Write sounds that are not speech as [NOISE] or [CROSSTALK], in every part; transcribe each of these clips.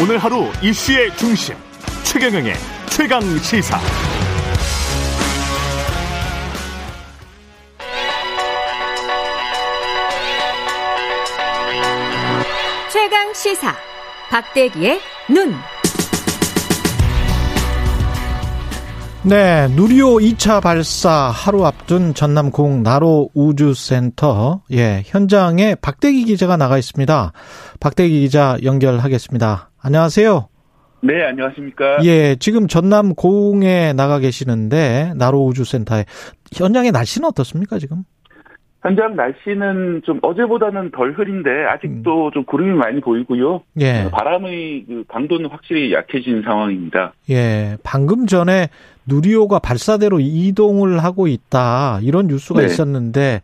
오늘 하루 이슈의 중심 최경영의 최강 시사. 최강 시사 박대기의 눈. 네, 누리호 2차 발사 하루 앞둔 전남 공 나로 우주센터 예, 현장에 박대기 기자가 나가 있습니다. 박대기 기자 연결하겠습니다. 안녕하세요. 네, 안녕하십니까? 예, 지금 전남공에 나가 계시는데 나로 우주센터에 현장의 날씨는 어떻습니까, 지금? 현장 날씨는 좀 어제보다는 덜 흐린데 아직도 음. 좀 구름이 많이 보이고요. 예. 바람의 그 강도는 확실히 약해진 상황입니다. 예. 방금 전에 누리호가 발사대로 이동을 하고 있다 이런 뉴스가 네. 있었는데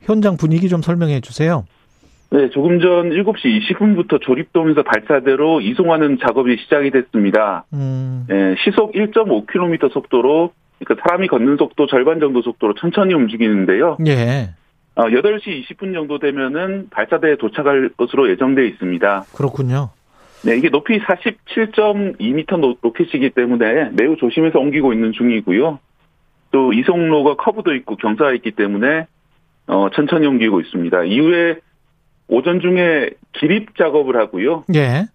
현장 분위기 좀 설명해 주세요. 네, 조금 전 7시 20분부터 조립도면서 발사대로 이송하는 작업이 시작이 됐습니다. 음. 네, 시속 1.5km 속도로 그러니까 사람이 걷는 속도 절반 정도 속도로 천천히 움직이는데요. 예. 어, 8시 20분 정도 되면은 발사대에 도착할 것으로 예정되어 있습니다. 그렇군요. 네, 이게 높이 47.2m 로켓이기 때문에 매우 조심해서 옮기고 있는 중이고요. 또 이송로가 커브도 있고 경사가 있기 때문에 어, 천천히 옮기고 있습니다. 이후에 오전 중에 기립 작업을 하고요. 예.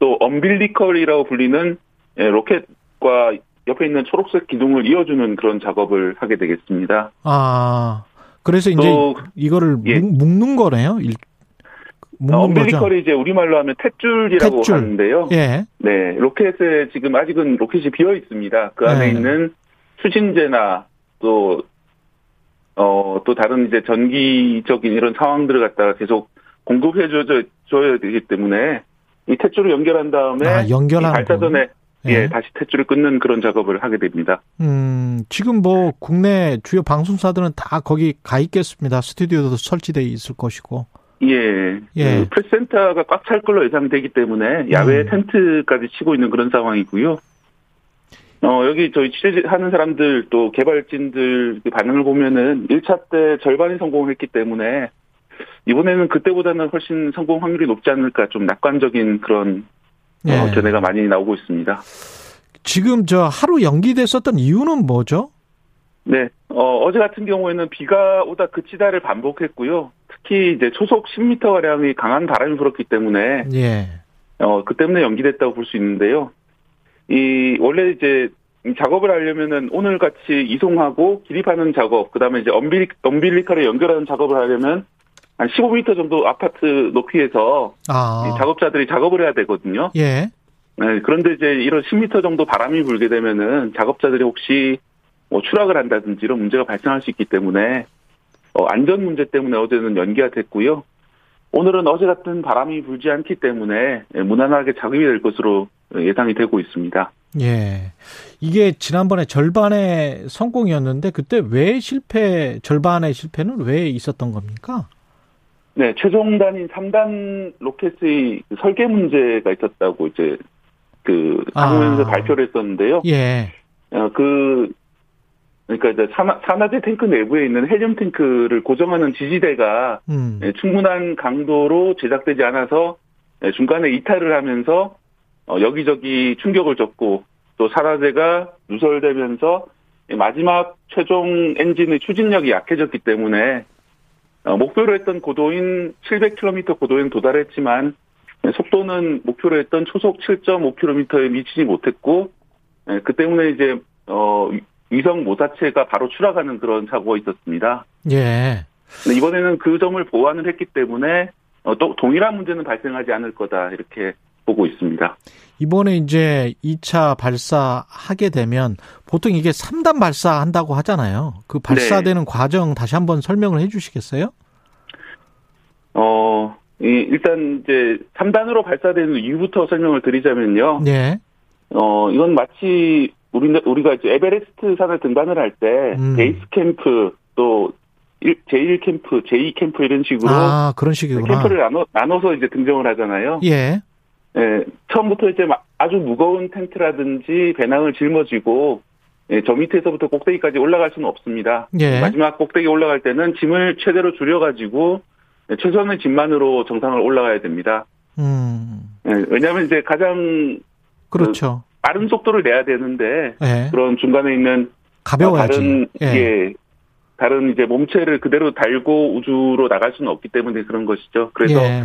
또 umbilical이라고 불리는 예, 로켓과 옆에 있는 초록색 기둥을 이어주는 그런 작업을 하게 되겠습니다. 아, 그래서 이제 이거를 예. 묶는 거네요. 묶는 umbilical이 이제 우리말로 하면 탯줄이라고 탯줄. 하는데요. 예. 네, 로켓에 지금 아직은 로켓이 비어 있습니다. 그 안에 예. 있는 추진제나 또 어, 또 다른 이제 전기적인 이런 상황들을 갖다가 계속 공급해 줘야 되기 때문에 이 탯줄을 연결한 다음에 아, 연결한 발사전에 예, 예, 다시 탯줄을 끊는 그런 작업을 하게 됩니다. 음, 지금 뭐 국내 주요 방송사들은 다 거기 가 있겠습니다. 스튜디오도 설치돼 있을 것이고. 예. 예. 그 프레센터가 꽉 찰 걸로 예상되기 때문에 야외 음. 텐트까지 치고 있는 그런 상황이고요. 어, 여기 저희 취재하는 사람들 또 개발진들 그 반응을 보면은 1차 때 절반이 성공을 했기 때문에 이번에는 그때보다는 훨씬 성공 확률이 높지 않을까 좀 낙관적인 그런 어, 예. 어, 견해가 많이 나오고 있습니다. 지금 저 하루 연기됐었던 이유는 뭐죠? 네, 어, 어제 같은 경우에는 비가 오다 그치다를 반복했고요. 특히 이제 초속 10m 가량의 강한 바람이 불었기 때문에 예. 어, 그 때문에 연기됐다고 볼 수 있는데요. 이 원래 이제 작업을 하려면은 오늘 같이 이송하고 기립하는 작업, 그다음에 이제 엄빌리 엄빌리컬에 연결하는 작업을 하려면 한 15m 정도 아파트 높이에서 아. 작업자들이 작업을 해야 되거든요. 예. 네, 그런데 이제 이런 10m 정도 바람이 불게 되면은 작업자들이 혹시 뭐 추락을 한다든지 이런 문제가 발생할 수 있기 때문에 어, 안전 문제 때문에 어제는 연기가 됐고요. 오늘은 어제 같은 바람이 불지 않기 때문에 무난하게 작업이 될 것으로 예상이 되고 있습니다. 예. 이게 지난번에 절반의 성공이었는데 그때 왜 실패, 절반의 실패는 왜 있었던 겁니까? 네, 최종 단인 3단 로켓의 그 설계 문제가 있었다고 이제 그 상무에서 아. 발표를 했었는데요. 예. 어, 그 그러니까 이제 산화, 산화 제 탱크 내부에 있는 헬륨 탱크를 고정하는 지지대가 음. 예, 충분한 강도로 제작되지 않아서 예, 중간에 이탈을 하면서 어, 여기저기 충격을 줬고 또 산화제가 누설되면서 마지막 최종 엔진의 추진력이 약해졌기 때문에 어, 목표로 했던 고도인 700km 고도엔 도달했지만 속도는 목표로 했던 초속 7.5km에 미치지 못했고 예, 그 때문에 이제 어 위성 모사체가 바로 추락하는 그런 사고가 있었습니다. 예. 이번에는 그 점을 보완을 했기 때문에 어, 또 동일한 문제는 발생하지 않을 거다 이렇게 보고 있습니다. 이번에 이제 2차 발사하게 되면 보통 이게 3단 발사한다고 하잖아요. 그 발사되는 네. 과정 다시 한번 설명을 해 주시겠어요? 어, 일단 이제 3단으로 발사되는 이유부터 설명을 드리자면요. 네. 어, 이건 마치 우리, 우리가 이제 에베레스트 산을 등반을 할때 음. 베이스 캠프 또 제1 캠프, 제2 캠프 이런 식으로 아, 그런 식이구나. 캠프를 나눠, 나눠서 이제 등정을 하잖아요. 예. 예, 처음부터 이제 아주 무거운 텐트라든지 배낭을 짊어지고 예, 저 밑에서부터 꼭대기까지 올라갈 수는 없습니다. 예. 마지막 꼭대기 올라갈 때는 짐을 최대로 줄여가지고 최소한의 짐만으로 정상을 올라가야 됩니다. 음. 네, 왜냐하면 이제 가장 그렇죠. 그 빠른 속도를 내야 되는데 네. 그런 중간에 있는 가벼워야지. 다른 예. 예. 다른 이제 몸체를 그대로 달고 우주로 나갈 수는 없기 때문에 그런 것이죠. 그래서 예. 어,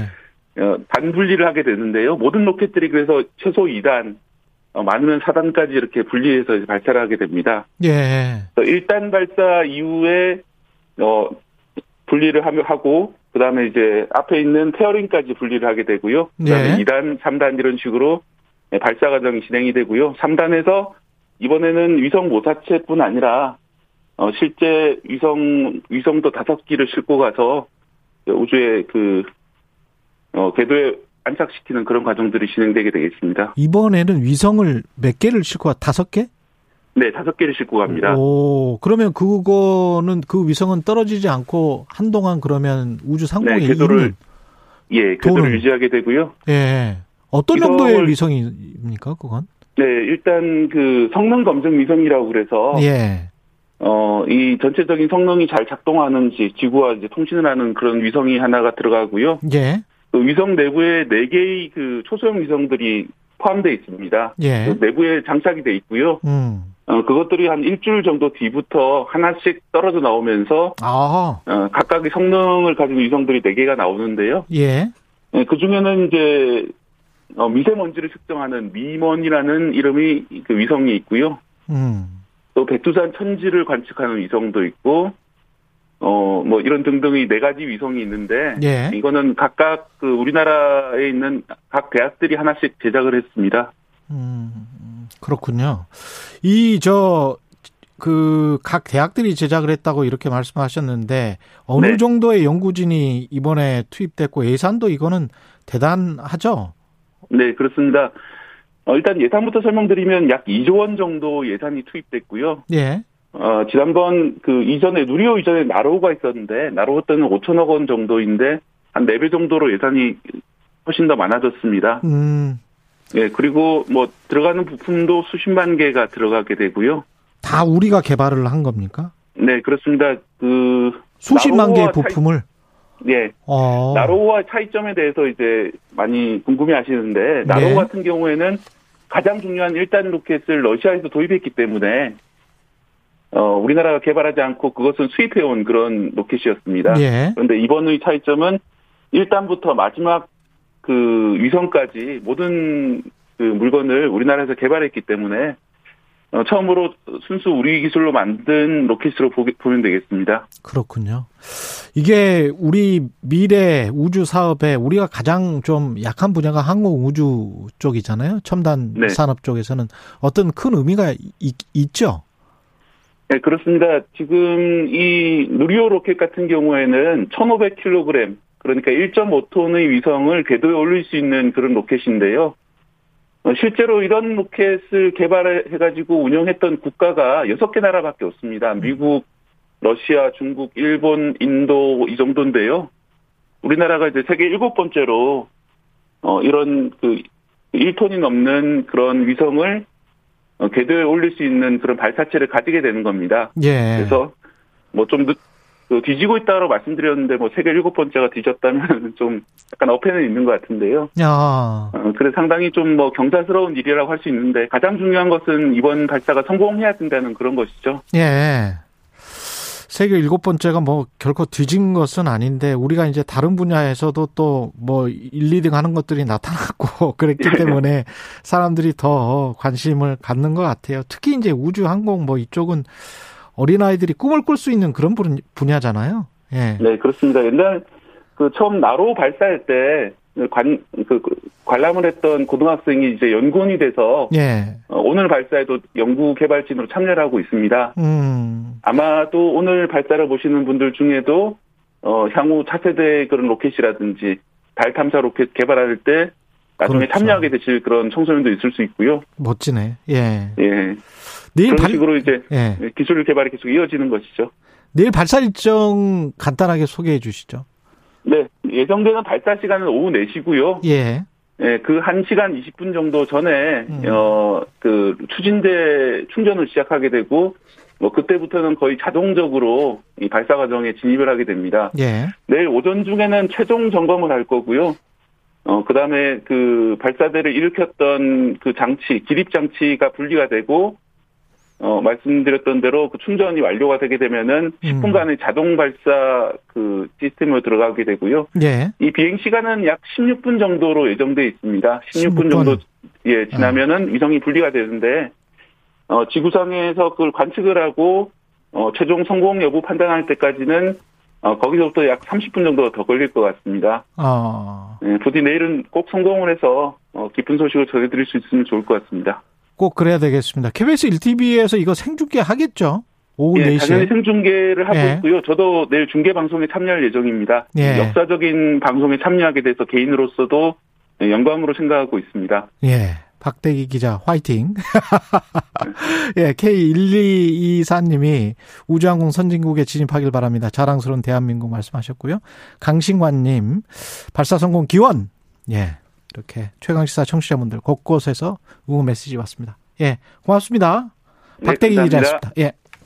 반분리를 하게 되는데요. 모든 로켓들이 그래서 최소 2단, 어, 많으면 4단까지 이렇게 분리해서 발사를 하게 됩니다. 예. 1단 발사 이후에 어 분리를 하고 그다음에 이제 앞에 있는 페어링까지 분리를 하게 되고요. 그다음에 예. 2단, 3단 이런 식으로 발사 과정이 진행이 되고요. 3단에서 이번에는 위성 모사체뿐 아니라 어 실제 위성 위성도 다섯 기를 싣고 가서 우주에 그 어, 궤도에 안착시키는 그런 과정들이 진행되게 되겠습니다. 이번에는 위성을 몇 개를 싣고 가? 다섯 개? 네, 다섯 개를 싣고 갑니다. 오, 그러면 그거는 그 위성은 떨어지지 않고 한동안 그러면 우주 상공에 네, 궤도를 예, 궤도를 도는. 유지하게 되고요. 예. 어떤 정도의 위성입니까, 그건? 네, 일단 그 성능 검증 위성이라고 그래서 예. 어, 이 전체적인 성능이 잘 작동하는지 지구와 이제 통신을 하는 그런 위성이 하나가 들어가고요. 예. 그 위성 내부에 네 개의 그 초소형 위성들이 포함되어 있습니다. 예. 그 내부에 장착이 돼 있고요. 음. 어, 그것들이 한 일주일 정도 뒤부터 하나씩 떨어져 나오면서 아. 어, 각각의 성능을 가진 위성들이 네 개가 나오는데요. 예. 네, 그 중에는 이제 어, 미세먼지를 측정하는 미먼이라는 이름이 그 위성이 있고요. 음. 또 백두산 천지를 관측하는 위성도 있고 어, 뭐 이런 등등의 네 가지 위성이 있는데 예. 이거는 각각 그 우리나라에 있는 각 대학들이 하나씩 제작을 했습니다. 음, 그렇군요. 이 저 그 각 대학들이 제작을 했다고 이렇게 말씀하셨는데 어느 네. 정도의 연구진이 이번에 투입됐고 예산도 이거는 대단하죠? 네, 그렇습니다. 어, 일단 예산부터 설명드리면 약 2조 원 정도 예산이 투입됐고요. 예. 어, 지난번 그 이전에 누리호 이전에 나로우가 있었는데 나로우 때는 5천억 원 정도인데 한 4배 정도로 예산이 훨씬 더 많아졌습니다. 음. 예, 그리고 뭐 들어가는 부품도 수십만 개가 들어가게 되고요. 다 우리가 개발을 한 겁니까? 네, 그렇습니다. 그 수십만 개의 부품을 차이, 예. 어. 나로우와 차이점에 대해서 이제 많이 궁금해 하시는데 나로우 네. 같은 경우에는 가장 중요한 1단 로켓을 러시아에서 도입했기 때문에 어, 우리나라가 개발하지 않고 그것을 수입해온 그런 로켓이었습니다. 예. 그런데 이번의 차이점은 1단부터 마지막 그 위성까지 모든 그 물건을 우리나라에서 개발했기 때문에 어, 처음으로 순수 우리 기술로 만든 로켓으로 보게, 보면 되겠습니다. 그렇군요. 이게 우리 미래 우주 사업에 우리가 가장 좀 약한 분야가 항공 우주 쪽이잖아요. 첨단 네. 산업 쪽에서는 어떤 큰 의미가 있, 있죠. 네, 그렇습니다. 지금 이 누리호 로켓 같은 경우에는 1,500kg, 그러니까 1.5톤의 위성을 궤도에 올릴 수 있는 그런 로켓인데요. 어, 실제로 이런 로켓을 개발해가지고 운영했던 국가가 6개 나라밖에 없습니다. 미국, 러시아, 중국, 일본, 인도 이 정도인데요. 우리나라가 이제 세계 일곱 번째로 어 이런 그 1톤이 넘는 그런 위성을 어, 궤도에 올릴 수 있는 그런 발사체를 가지게 되는 겁니다. 예. 그래서 뭐좀 그 뒤지고 있다고 말씀드렸는데 뭐 세계 일곱 번째가 뒤졌다면 [LAUGHS] 좀 약간 어폐는 있는 것 같은데요. 야. 어, 그래 상당히 좀 뭐 경사스러운 일이라고 할 수 있는데 가장 중요한 것은 이번 발사가 성공해야 된다는 그런 것이죠. 예. 세계 일곱 번째가 뭐 결코 뒤진 것은 아닌데 우리가 이제 다른 분야에서도 또뭐 1, 2등 하는 것들이 나타났고 [LAUGHS] 그랬기 예. 때문에 사람들이 더 관심을 갖는 것 같아요. 특히 이제 우주 항공 뭐 이쪽은 어린아이들이 꿈을 꿀 수 있는 그런 분야잖아요. 예. 네, 그렇습니다. 옛날 그 처음 나로 발사할 때 관, 그, 그, 관람을 했던 고등학생이 이제 연구원이 돼서. 예. 어, 오늘 발사에도 연구 개발진으로 참여를 하고 있습니다. 음. 아마도 오늘 발사를 보시는 분들 중에도, 어, 향후 차세대 그런 로켓이라든지 달 탐사 로켓 개발할 때 나중에 그렇죠. 참여하게 되실 그런 청소년도 있을 수 있고요. 멋지네. 예. 예. 내일 그런 발... 식으로 이제 예. 기술 개발이 계속 이어지는 것이죠. 내일 발사 일정 간단하게 소개해 주시죠. 네, 예정되는 발사 시간은 오후 4시고요. 예. 예, 그 1시간 20분 정도 전에 음. 어그 추진대 충전을 시작하게 되고 뭐 그때부터는 거의 자동적으로 이 발사 과정에 진입을 하게 됩니다. 예. 내일 오전 중에는 최종 점검을 할 거고요. 어, 그 다음에 그 발사대를 일으켰던 그 장치, 기립 장치가 분리가 되고, 어, 말씀드렸던 대로 그 충전이 완료가 되게 되면은 10분간의 음. 자동 발사 그 시스템으로 들어가게 되고요. 예. 이 비행 시간은 약 16분 정도로 예정돼 있습니다. 16분, 16분. 정도 예, 지나면은 어. 위성이 분리가 되는데 어, 지구상에서 그걸 관측을 하고 어, 최종 성공 여부 판단할 때까지는 어, 거기서부터 약 30분 정도 더 걸릴 것 같습니다. 아. 네, 부디 내일은 꼭 성공을 해서 어, 깊은 소식을 전해드릴 수 있으면 좋을 것 같습니다. 꼭 그래야 되겠습니다. KBS 1TV에서 이거 생중계 하겠죠? 오후 예, 4시에. 당연히 생중계를 하고 예. 있고요. 저도 내일 중계 방송에 참여할 예정입니다. 예. 역사적인 방송에 참여하게 돼서 개인으로서도 영광으로 생각하고 있습니다. 예. 박대기 기자 화이팅. [LAUGHS] 예, K1224님이 우주항공 선진국에 진입하길 바랍니다. 자랑스러운 대한민국 말씀하셨고요. 강신관님 발사 성공 기원. 예, 이렇게 최강시사 청취자분들 곳곳에서 응원 메시지 왔습니다. 예, 고맙습니다. 네, 박대기 기자였습니다. 예.